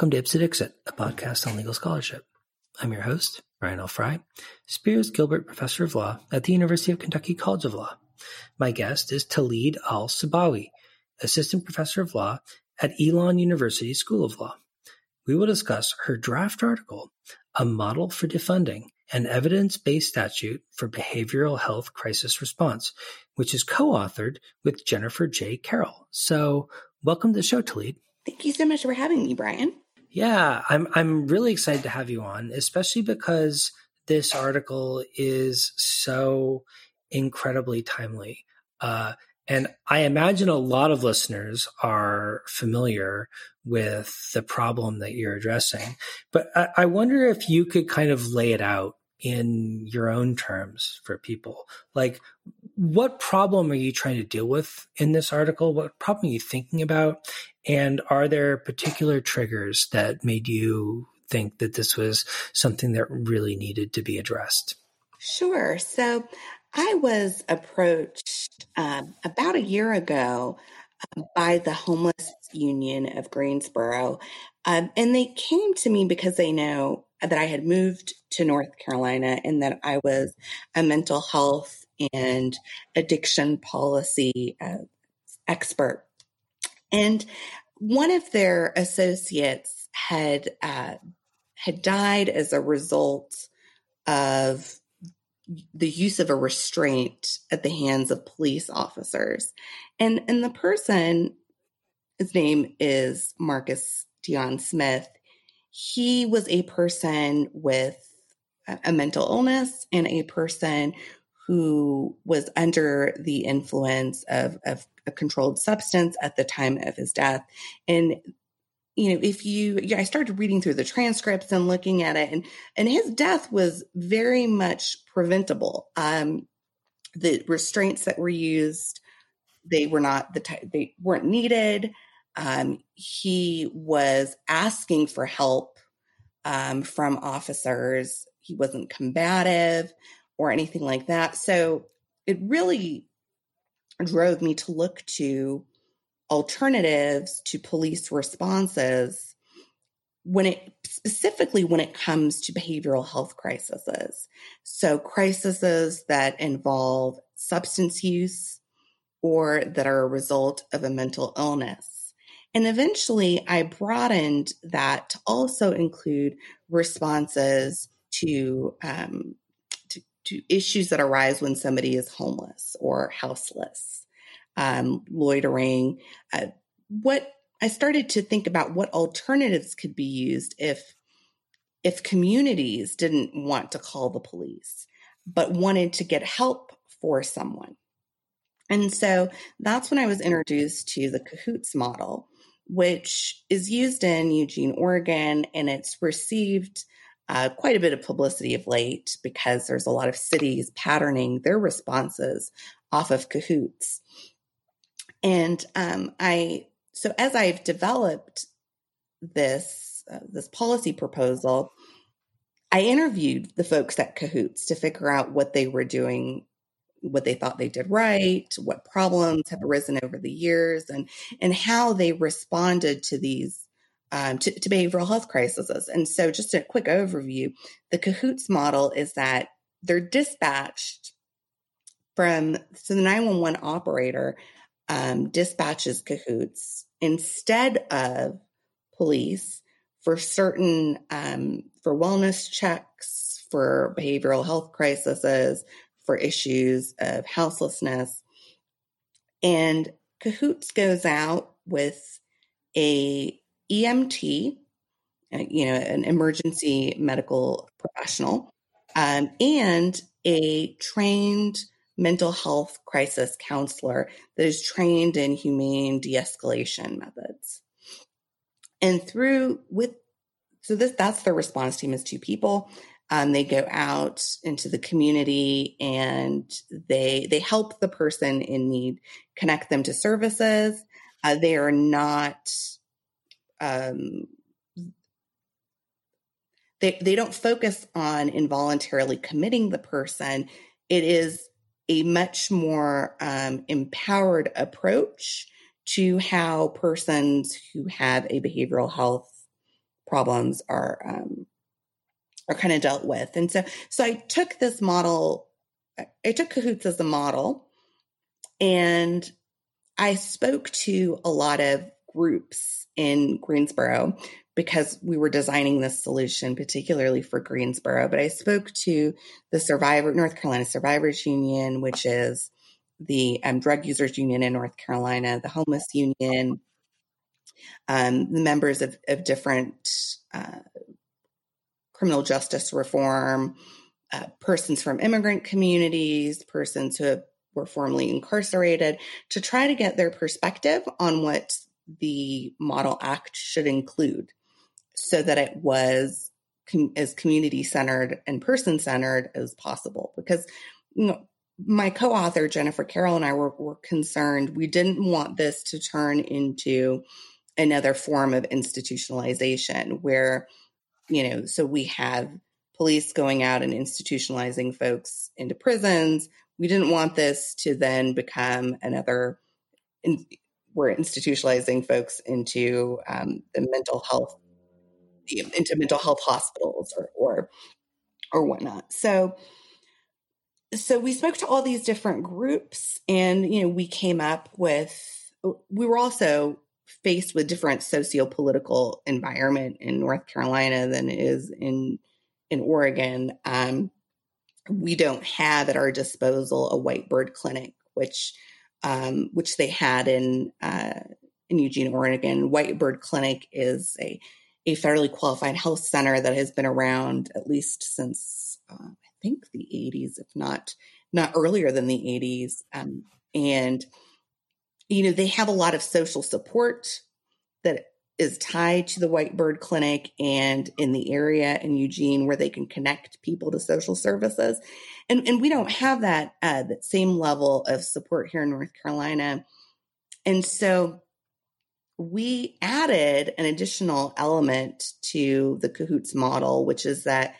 welcome to Ipse Dixit, a podcast on legal scholarship. I'm your host, Brian L. Frye, Spears Gilbert Professor of Law at the University of Kentucky College of Law. My guest is Taleed El-Sabawi, Assistant Professor of Law at Elon University School of Law. We will discuss her draft article, A Model for Defunding an Evidence Based Statute for Behavioral Health Crisis Response, which is co authored with Jennifer J. Carroll. So, welcome to the show, Taleed. Thank you so much for having me, Brian. Yeah, I'm I'm really excited to have you on, especially because this article is so incredibly timely. Uh, and I imagine a lot of listeners are familiar with the problem that you're addressing. But I, I wonder if you could kind of lay it out in your own terms for people. Like, what problem are you trying to deal with in this article? What problem are you thinking about? And are there particular triggers that made you think that this was something that really needed to be addressed? Sure. So I was approached um, about a year ago uh, by the Homeless Union of Greensboro. Um, and they came to me because they know that I had moved to North Carolina and that I was a mental health and addiction policy uh, expert. And one of their associates had uh, had died as a result of the use of a restraint at the hands of police officers, and and the person, his name is Marcus Deon Smith. He was a person with a mental illness and a person who was under the influence of, of a controlled substance at the time of his death. And you know, if you, yeah, I started reading through the transcripts and looking at it, and and his death was very much preventable. Um, the restraints that were used, they were not the type, they weren't needed. Um, he was asking for help um, from officers. He wasn't combative or anything like that. So it really drove me to look to alternatives to police responses when it specifically when it comes to behavioral health crises. So crises that involve substance use or that are a result of a mental illness. And eventually I broadened that to also include responses to, um, to, issues that arise when somebody is homeless or houseless um, loitering. Uh, what I started to think about what alternatives could be used if if communities didn't want to call the police but wanted to get help for someone. And so that's when I was introduced to the cahoots model, which is used in Eugene, Oregon, and it's received uh, quite a bit of publicity of late because there's a lot of cities patterning their responses off of cahoots. And um, I, so as I've developed this uh, this policy proposal, I interviewed the folks at Cahoots to figure out what they were doing, what they thought they did right, what problems have arisen over the years, and and how they responded to these um, to, to behavioral health crises. And so, just a quick overview: the Cahoots model is that they're dispatched from so the 911 operator um, dispatches cahoots instead of police for certain um, for wellness checks for behavioral health crises for issues of houselessness and cahoots goes out with a emt uh, you know an emergency medical professional um, and a trained mental health crisis counselor that is trained in humane de-escalation methods. And through with so this that's the response team is two people. Um, they go out into the community and they they help the person in need, connect them to services. Uh, they are not um, they they don't focus on involuntarily committing the person. It is a much more um, empowered approach to how persons who have a behavioral health problems are um, are kind of dealt with. And so, so I took this model. I took Cahoots as a model, and I spoke to a lot of groups in Greensboro because we were designing this solution particularly for Greensboro. But I spoke to the Survivor North Carolina Survivors Union, which is the um, Drug Users Union in North Carolina, the Homeless Union, um, the members of, of different uh, criminal justice reform, uh, persons from immigrant communities, persons who have, were formerly incarcerated, to try to get their perspective on what the Model Act should include so that it was com- as community centered and person centered as possible. Because, you know, my co-author Jennifer Carroll and I were, were concerned we didn't want this to turn into another form of institutionalization where you know so we have police going out and institutionalizing folks into prisons we didn't want this to then become another we're institutionalizing folks into um, the mental health into mental health hospitals or or or whatnot. So so we spoke to all these different groups and you know we came up with we were also faced with different socio-political environment in north carolina than it is in in oregon. Um, we don't have at our disposal a white bird clinic which um, which they had in uh, in eugene oregon white bird clinic is a a federally qualified health center that has been around at least since uh, I think the 80s, if not not earlier than the 80s. Um, and you know, they have a lot of social support that is tied to the White Bird Clinic and in the area in Eugene where they can connect people to social services. And, and we don't have that, uh, that same level of support here in North Carolina. And so we added an additional element to the Cahoots model, which is that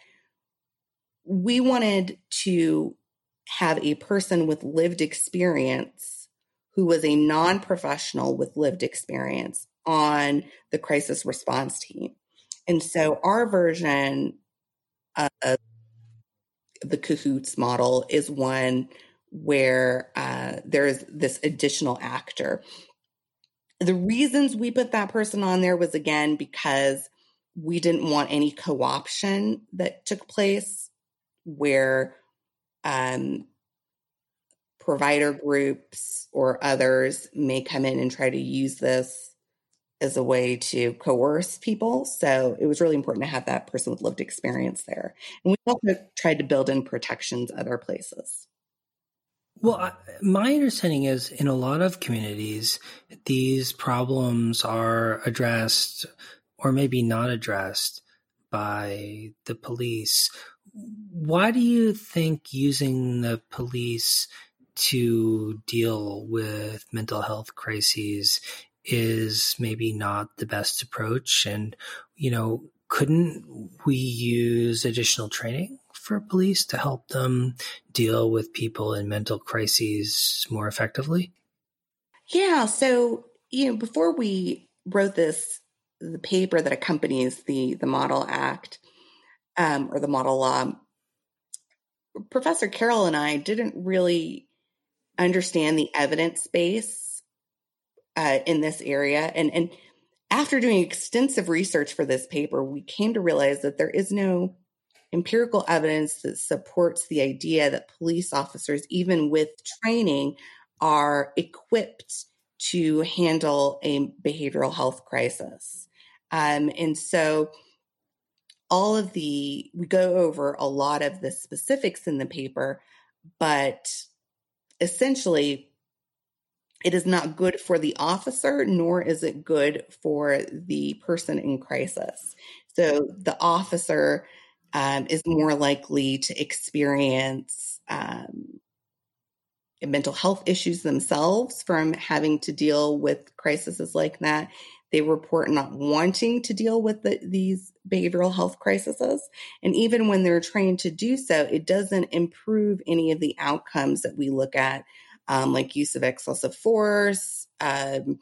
we wanted to have a person with lived experience who was a non professional with lived experience on the crisis response team. And so our version of the Cahoots model is one where uh, there's this additional actor. The reasons we put that person on there was again because we didn't want any co option that took place where um, provider groups or others may come in and try to use this as a way to coerce people. So it was really important to have that person with lived experience there. And we also tried to build in protections other places. Well, my understanding is in a lot of communities, these problems are addressed or maybe not addressed by the police why do you think using the police to deal with mental health crises is maybe not the best approach? And, you know, couldn't we use additional training for police to help them deal with people in mental crises more effectively? Yeah. So, you know, before we wrote this, the paper that accompanies the the Model Act, um, or the model law, Professor Carroll and I didn't really understand the evidence base uh, in this area. And, and after doing extensive research for this paper, we came to realize that there is no empirical evidence that supports the idea that police officers, even with training, are equipped to handle a behavioral health crisis. Um, and so all of the, we go over a lot of the specifics in the paper, but essentially, it is not good for the officer, nor is it good for the person in crisis. So the officer um, is more likely to experience um, mental health issues themselves from having to deal with crises like that. They report not wanting to deal with the, these behavioral health crises. And even when they're trained to do so, it doesn't improve any of the outcomes that we look at, um, like use of excessive force, um,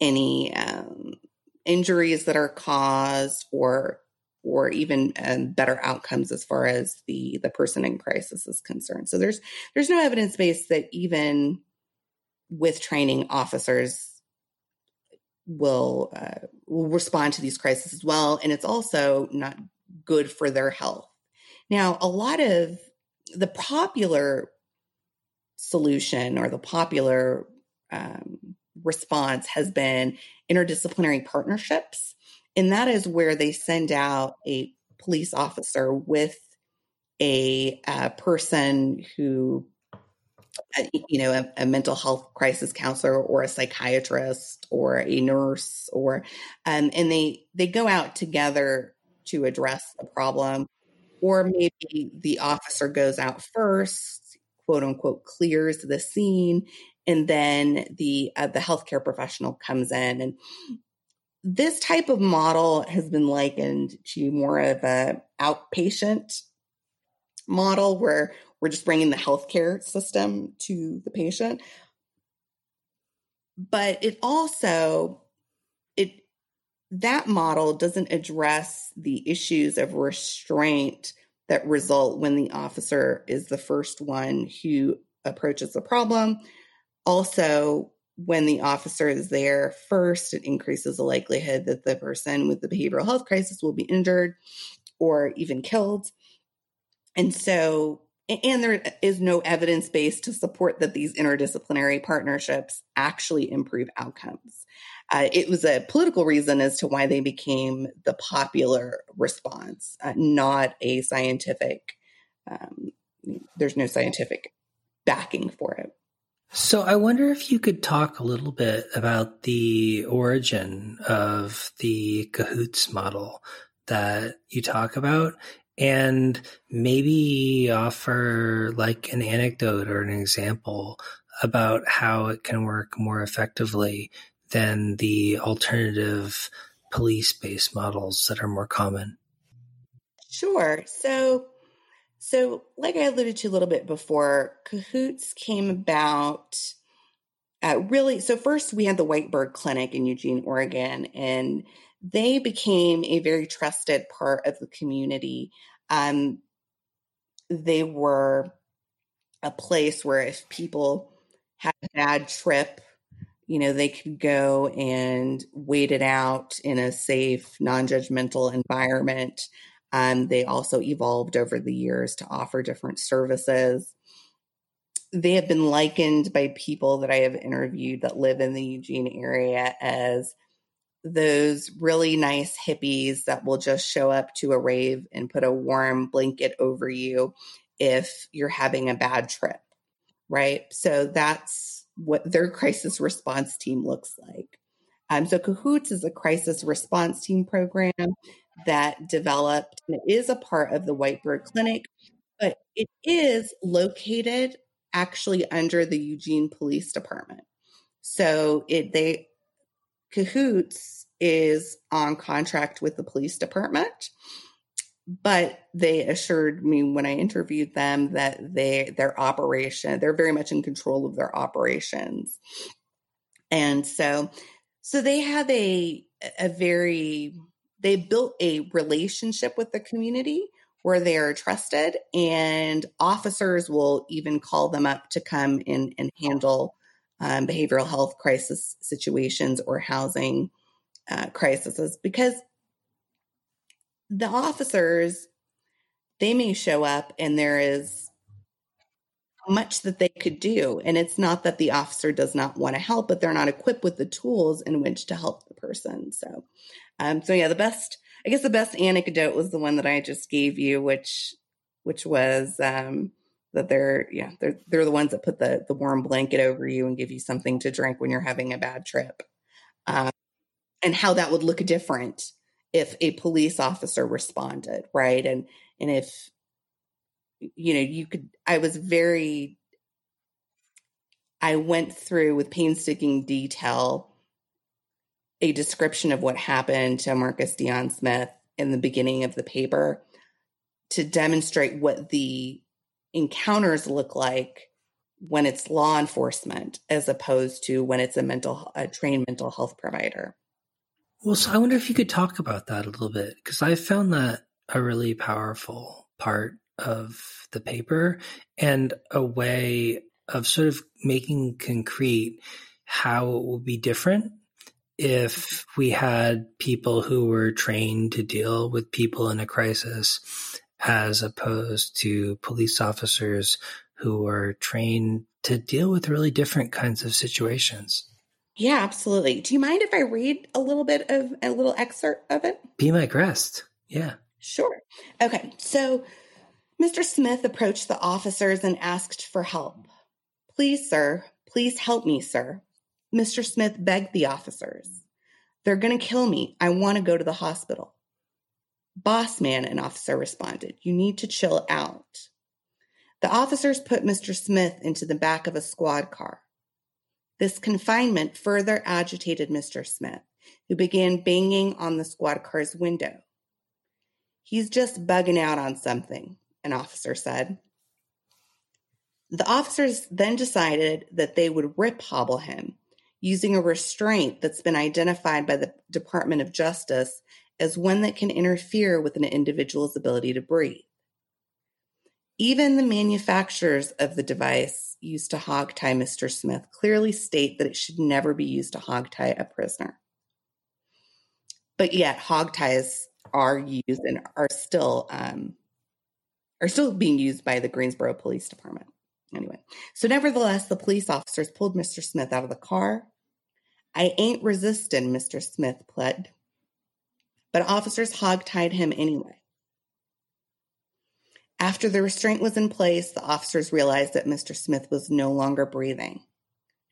any um, injuries that are caused or or even um, better outcomes as far as the the person in crisis is concerned. So there's there's no evidence base that even with training officers will uh, will respond to these crises as well, and it's also not good for their health. Now, a lot of the popular solution or the popular um, response has been interdisciplinary partnerships. And that is where they send out a police officer with a uh, person who, uh, you know, a, a, mental health crisis counselor or a psychiatrist or a nurse, or, um, and they they go out together to address the problem, or maybe the officer goes out first, quote unquote, clears the scene, and then the uh, the healthcare professional comes in and this type of model has been likened to more of a outpatient model where we're just bringing the healthcare system to the patient. But it also it that model doesn't address the issues of restraint that result when the officer is the first one who approaches the problem. Also, when the officer is there first, it increases the likelihood that the person with the behavioral health crisis will be injured or even killed. And so, and there is no evidence base to support that these interdisciplinary partnerships actually improve outcomes. Uh, it was a political reason as to why they became the popular response, uh, not a scientific. Um, there's no scientific backing for it. So I wonder if you could talk a little bit about the origin of the cahoots model that you talk about and maybe offer like an anecdote or an example about how it can work more effectively than the alternative police based models that are more common. Sure. So so, like I alluded to a little bit before, Cahoots came about uh, really. So, first we had the Whitebird Clinic in Eugene, Oregon, and they became a very trusted part of the community. Um, they were a place where if people had a bad trip, you know, they could go and wait it out in a safe, non judgmental environment. Um, they also evolved over the years to offer different services. They have been likened by people that I have interviewed that live in the Eugene area as those really nice hippies that will just show up to a rave and put a warm blanket over you if you're having a bad trip, right? So that's what their crisis response team looks like. Um, so Cahoots is a crisis response team program that developed and it is a part of the Whitebird Clinic, but it is located actually under the Eugene Police Department. So it they Cahoots is on contract with the police department, but they assured me when I interviewed them that they their operation they're very much in control of their operations, and so so they have a a very they built a relationship with the community where they are trusted and officers will even call them up to come in and handle um, behavioral health crisis situations or housing uh, crises because the officers they may show up and there is much that they could do and it's not that the officer does not want to help but they're not equipped with the tools in which to help the person so um, so yeah, the best, I guess the best anecdote was the one that I just gave you, which, which was, um, that they're, yeah, they're, they're the ones that put the, the warm blanket over you and give you something to drink when you're having a bad trip. Um, and how that would look different if a police officer responded. Right. And, and if, you know, you could, I was very, I went through with painstaking detail a description of what happened to Marcus Deon Smith in the beginning of the paper to demonstrate what the encounters look like when it's law enforcement as opposed to when it's a mental a trained mental health provider. Well, so I wonder if you could talk about that a little bit because I found that a really powerful part of the paper and a way of sort of making concrete how it would be different if we had people who were trained to deal with people in a crisis as opposed to police officers who are trained to deal with really different kinds of situations. Yeah, absolutely. Do you mind if I read a little bit of a little excerpt of it? Be my guest. Yeah. Sure. Okay. So Mr. Smith approached the officers and asked for help. Please, sir, please help me, sir. Mr. Smith begged the officers. They're going to kill me. I want to go to the hospital. Boss man, an officer responded. You need to chill out. The officers put Mr. Smith into the back of a squad car. This confinement further agitated Mr. Smith, who began banging on the squad car's window. He's just bugging out on something, an officer said. The officers then decided that they would rip hobble him using a restraint that's been identified by the Department of Justice as one that can interfere with an individual's ability to breathe. Even the manufacturers of the device used to hog tie Mr. Smith clearly state that it should never be used to hog tie a prisoner. But yet, hog ties are used and are still um, are still being used by the Greensboro Police Department. Anyway, so nevertheless, the police officers pulled Mr. Smith out of the car. I ain't resisting, Mr. Smith pled. But officers hog-tied him anyway. After the restraint was in place, the officers realized that Mr. Smith was no longer breathing.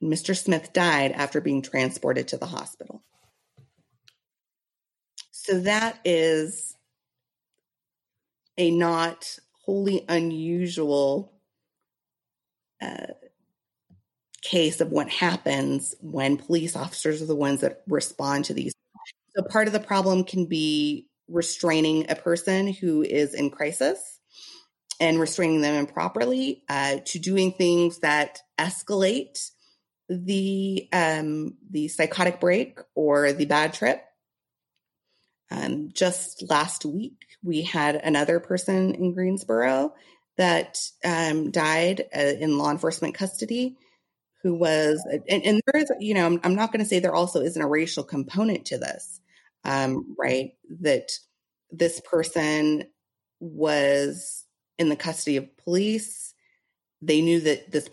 Mr. Smith died after being transported to the hospital. So that is a not wholly unusual uh, case of what happens when police officers are the ones that respond to these. So part of the problem can be restraining a person who is in crisis and restraining them improperly uh, to doing things that escalate the um, the psychotic break or the bad trip. Um, just last week, we had another person in Greensboro that um, died uh, in law enforcement custody who was, and, and there is, you know, I'm, I'm not going to say there also isn't a racial component to this, um, right? That this person was in the custody of police. They knew that this,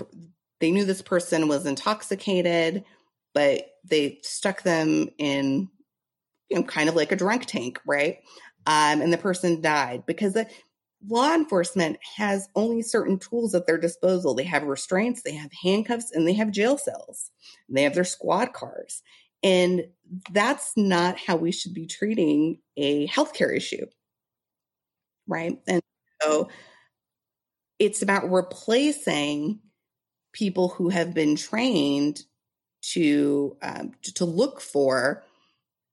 they knew this person was intoxicated, but they stuck them in, you know, kind of like a drunk tank, right? Um, and the person died because the, law enforcement has only certain tools at their disposal. They have restraints, they have handcuffs, and they have jail cells. They have their squad cars. And that's not how we should be treating a healthcare issue. Right. And so it's about replacing people who have been trained to um, to look for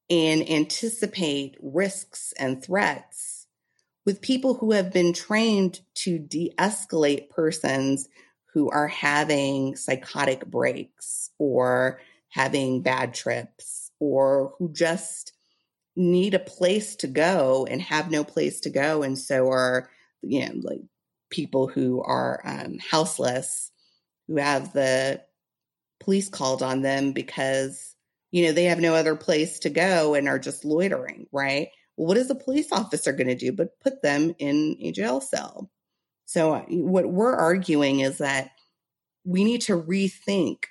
and anticipate risks and threats with people who have been trained to de escalate persons who are having psychotic breaks or having bad trips or who just need a place to go and have no place to go. And so are, you know, like people who are um, houseless who have the police called on them because, you know, they have no other place to go and are just loitering, right? Well, what is a police officer going to do but put them in a jail cell? So, uh, what we're arguing is that we need to rethink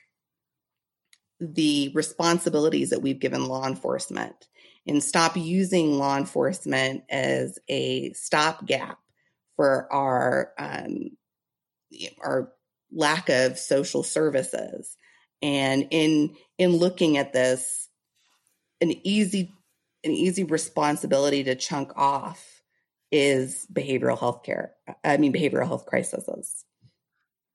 the responsibilities that we've given law enforcement and stop using law enforcement as a stopgap for our um, our lack of social services. And in in looking at this, an easy an easy responsibility to chunk off is behavioral health care. I mean, behavioral health crises.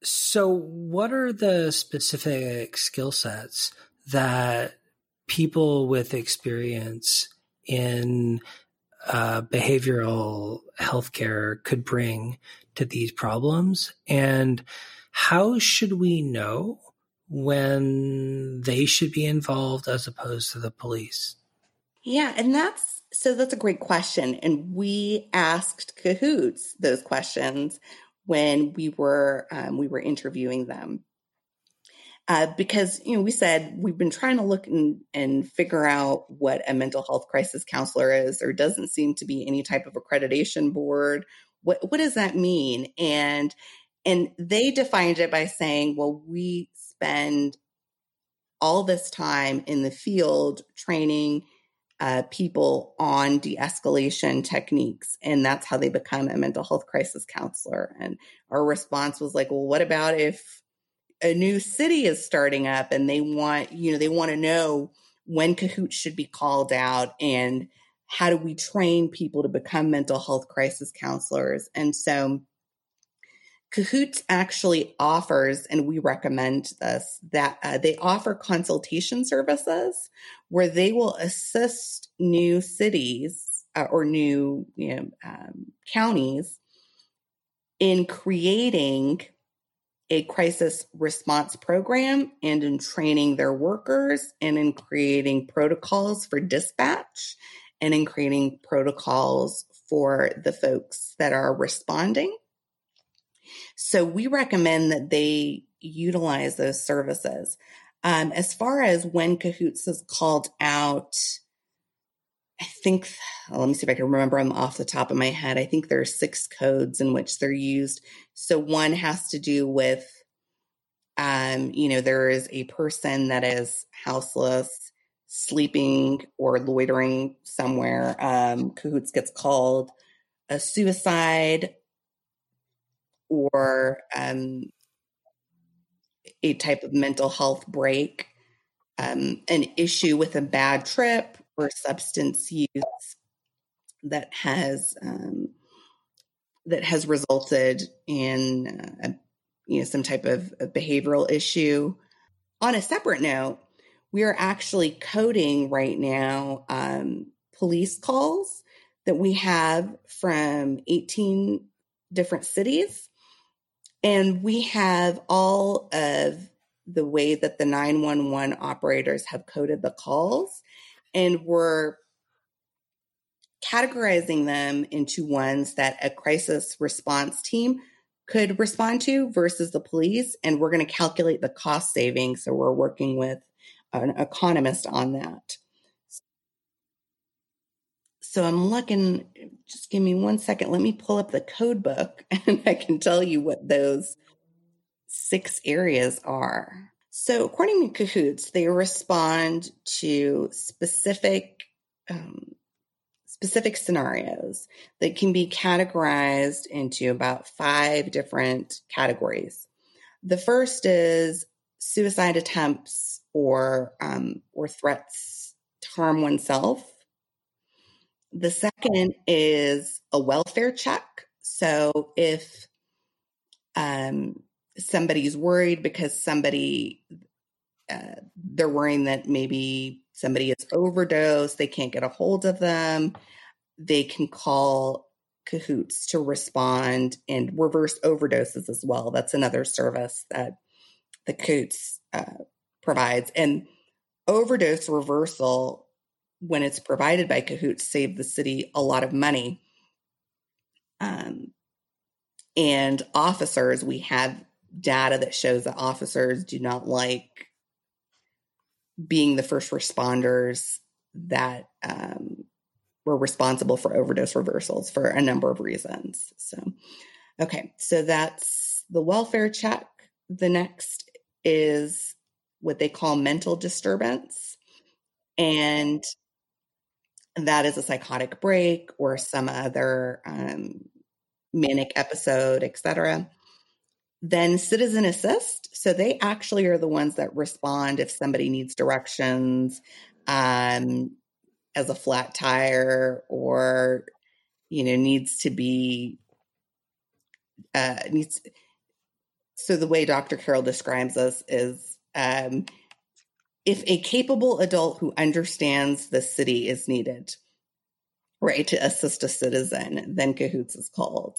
So, what are the specific skill sets that people with experience in uh, behavioral healthcare could bring to these problems? And how should we know when they should be involved as opposed to the police? Yeah, and that's so that's a great question. And we asked Cahoots those questions when we were um, we were interviewing them. Uh, because you know we said we've been trying to look and, and figure out what a mental health crisis counselor is. There doesn't seem to be any type of accreditation board. What what does that mean? And and they defined it by saying, well, we spend all this time in the field training uh, people on de escalation techniques. And that's how they become a mental health crisis counselor. And our response was like, well, what about if a new city is starting up and they want, you know, they want to know when cahoots should be called out and how do we train people to become mental health crisis counselors? And so Cahoots actually offers, and we recommend this, that uh, they offer consultation services where they will assist new cities uh, or new you know, um, counties in creating a crisis response program and in training their workers and in creating protocols for dispatch and in creating protocols for the folks that are responding. So we recommend that they utilize those services. Um, as far as when Cahoots is called out, I think, oh, let me see if I can remember them off the top of my head. I think there are six codes in which they're used. So one has to do with, um, you know, there is a person that is houseless, sleeping, or loitering somewhere. Um, Cahoots gets called a suicide, or um, a type of mental health break, um, an issue with a bad trip or substance use that has um, that has resulted in uh, you know some type of, behavioral issue. On a separate note, we are actually coding right now um, police calls that we have from 18 different cities and we have all of the way that the 911 operators have coded the calls, and we're categorizing them into ones that a crisis response team could respond to versus the police. And we're going to calculate the cost savings. So we're working with an economist on that. So I'm looking, just give me one second. Let me pull up the code book and I can tell you what those six areas are. So, according to Cahoots, they respond to specific um, specific scenarios that can be categorized into about five different categories. The first is suicide attempts or um, or threats to harm oneself. The second is a welfare check. So if um, somebody's worried because somebody, uh, they're worrying that maybe somebody is overdosed, they can't get a hold of them, they can call Cahoots to respond and reverse overdoses as well. That's another service that the Cahoots uh, provides. And overdose reversal when it's provided by Cahoots, save the city a lot of money. Um, and officers, we have data that shows that officers do not like being the first responders that um, were responsible for overdose reversals for a number of reasons. So, okay, so that's the welfare check. The next is what they call mental disturbance. And that is a psychotic break or some other um, manic episode, etc. Then citizen assist. So they actually are the ones that respond if somebody needs directions um, as a flat tire or you know needs to be uh, needs. So the way Dr. Carroll describes us is um, if a capable adult who understands the city is needed, right, to assist a citizen, then cahoots is called.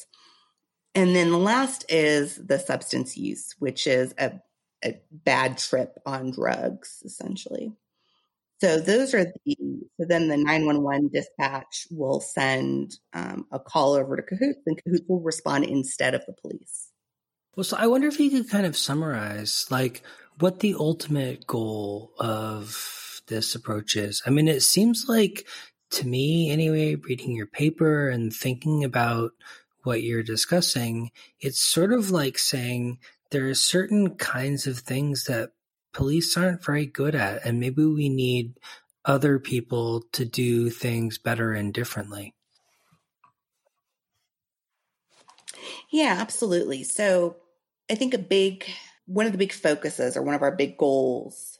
And then the last is the substance use, which is a, a bad trip on drugs, essentially. So those are the, so then the 911 dispatch will send um, a call over to Cahoots and Cahoots will respond instead of the police. Well, so I wonder if you could kind of summarize like what the ultimate goal of this approach is. I mean, it seems like to me anyway, reading your paper and thinking about what you're discussing, it's sort of like saying there are certain kinds of things that police aren't very good at, and maybe we need other people to do things better and differently. Yeah, absolutely. So I think a big, one of the big focuses or one of our big goals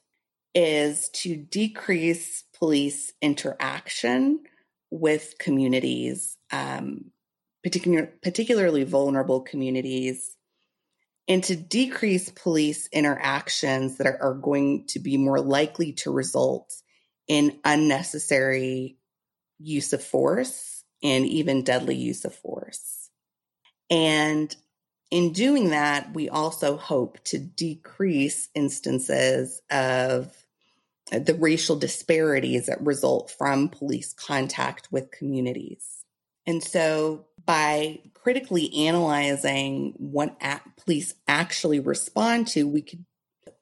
is to decrease police interaction with communities, um, particular, particularly vulnerable communities and to decrease police interactions that are, are going to be more likely to result in unnecessary use of force and even deadly use of force. And in doing that, we also hope to decrease instances of the racial disparities that result from police contact with communities. And so by critically analyzing what police actually respond to, we could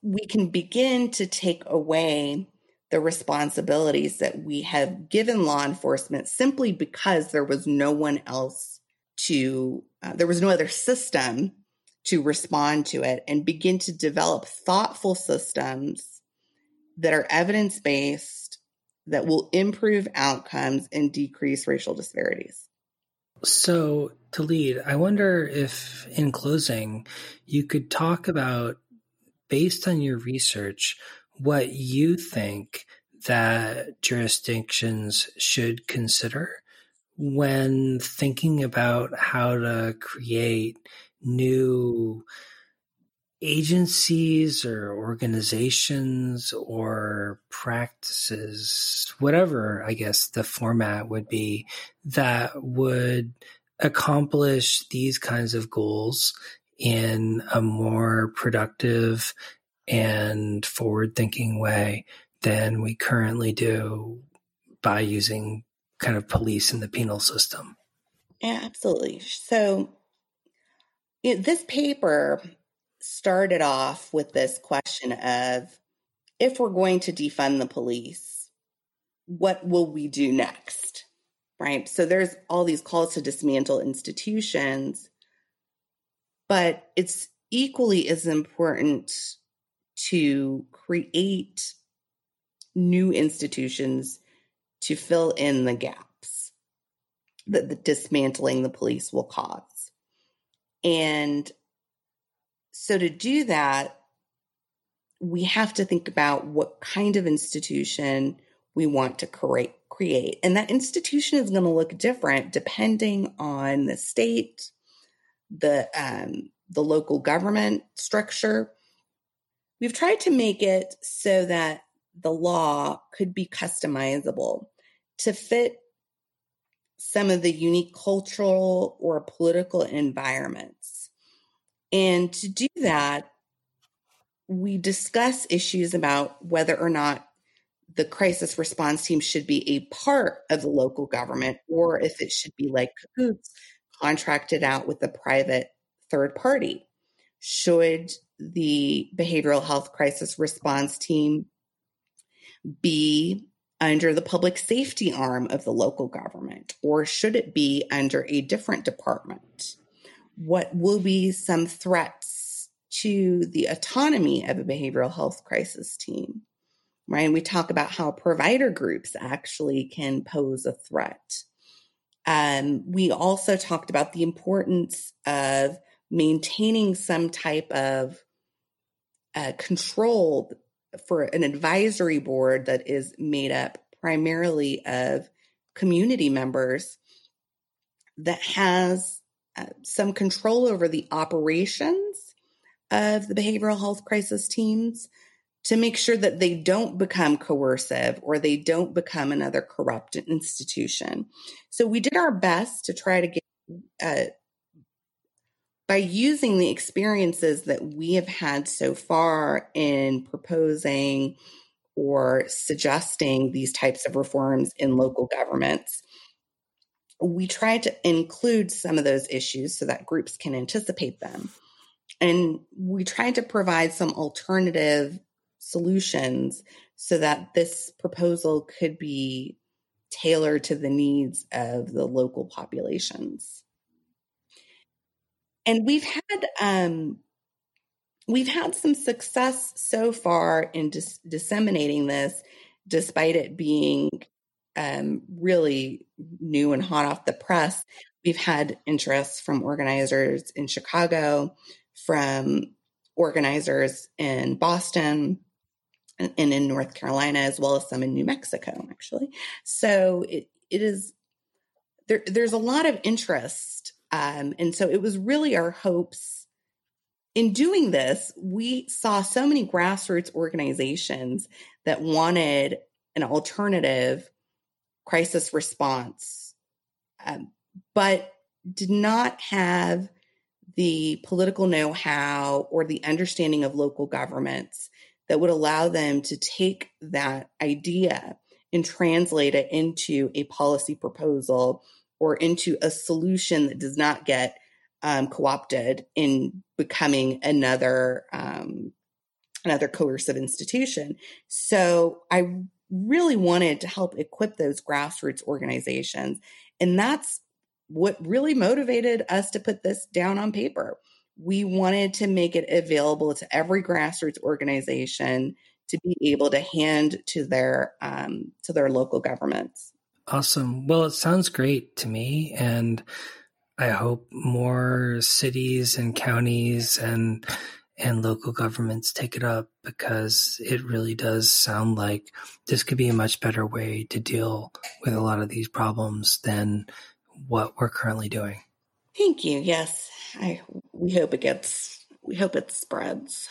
we can begin to take away the responsibilities that we have given law enforcement simply because there was no one else to uh, there was no other system to respond to it and begin to develop thoughtful systems that are evidence based that will improve outcomes and decrease racial disparities. So, Taleed, I wonder if in closing, you could talk about, based on your research, what you think that jurisdictions should consider when thinking about how to create new agencies or organizations or practices, whatever I guess the format would be, that would accomplish these kinds of goals in a more productive and forward thinking way than we currently do by using kind of police in the penal system. Yeah, absolutely. So, know, this paper started off with this question of if we're going to defund the police, what will we do next? Right. So there's all these calls to dismantle institutions, but it's equally as important to create new institutions to fill in the gaps that the dismantling the police will cause. And so to do that, we have to think about what kind of institution we want to create create. And that institution is going to look different depending on the state the um, the local government structure. We've tried to make it so that the law could be customizable to fit some of the unique cultural or political environments and to do that, we discuss issues about whether or not the crisis response team should be a part of the local government or if it should be like cahoots contracted out with a private third party. Should the behavioral health crisis response team be under the public safety arm of the local government or should it be under a different department? What will be some threats to the autonomy of a behavioral health crisis team. Right. And we talk about how provider groups actually can pose a threat. Um, we also talked about the importance of maintaining some type of uh, control for an advisory board that is made up primarily of community members that has uh, some control over the operations of the behavioral health crisis teams to make sure that they don't become coercive or they don't become another corrupt institution. So we did our best to try to get, uh, by using the experiences that we have had so far in proposing or suggesting these types of reforms in local governments. We try to include some of those issues so that groups can anticipate them. And we try to provide some alternative solutions so that this proposal could be tailored to the needs of the local populations. And we've had um, we've had some success so far in dis- disseminating this, despite it being um, really new and hot off the press. We've had interest from organizers in Chicago, from organizers in Boston, and, and in North Carolina, as well as some in New Mexico, actually. So it, it is there. There's a lot of interest, um, and so it was really our hopes in doing this, we saw so many grassroots organizations that wanted an alternative crisis response, um, but did not have the political know how or the understanding of local governments that would allow them to take that idea and translate it into a policy proposal or into a solution that does not get um, co-opted in becoming another um, another coercive institution. So I really wanted to help equip those grassroots organizations, and that's what really motivated us to put this down on paper. We wanted to make it available to every grassroots organization to be able to hand to their um, to their local governments. Awesome. Well, it sounds great to me, and I hope more cities and counties and and local governments take it up because it really does sound like this could be a much better way to deal with a lot of these problems than what we're currently doing. Thank you. Yes, I we hope it gets we hope it spreads.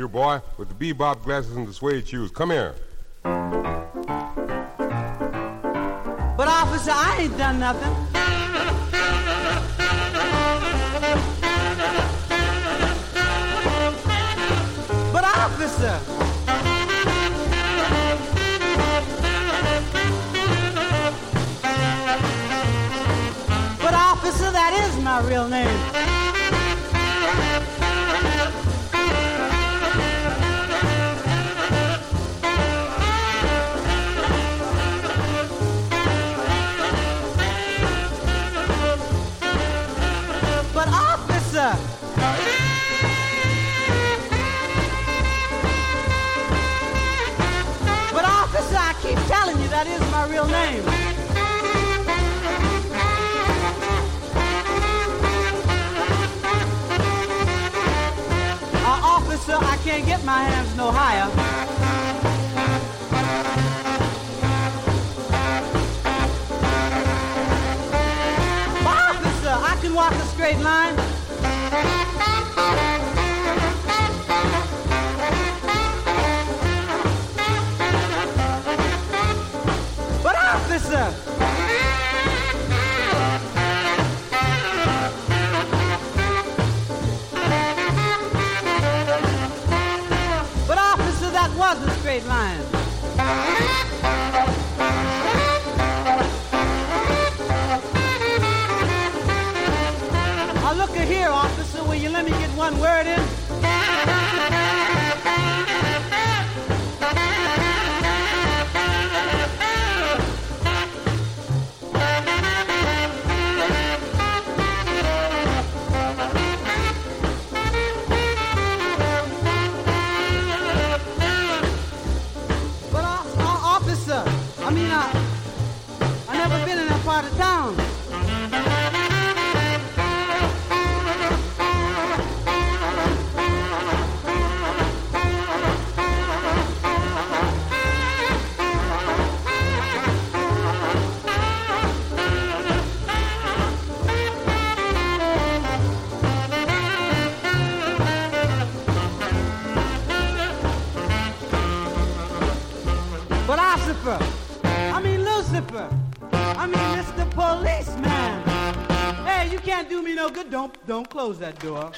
Your boy with the bebop glasses and the suede shoes. Come here. But, officer, I ain't done nothing. But, officer. But, officer, that is my real name. My real name. Uh, officer, I can't get my hands no higher. Officer, I can walk a straight line. Was a straight line. Now look at here, officer, will you let me get one word in? Close that door.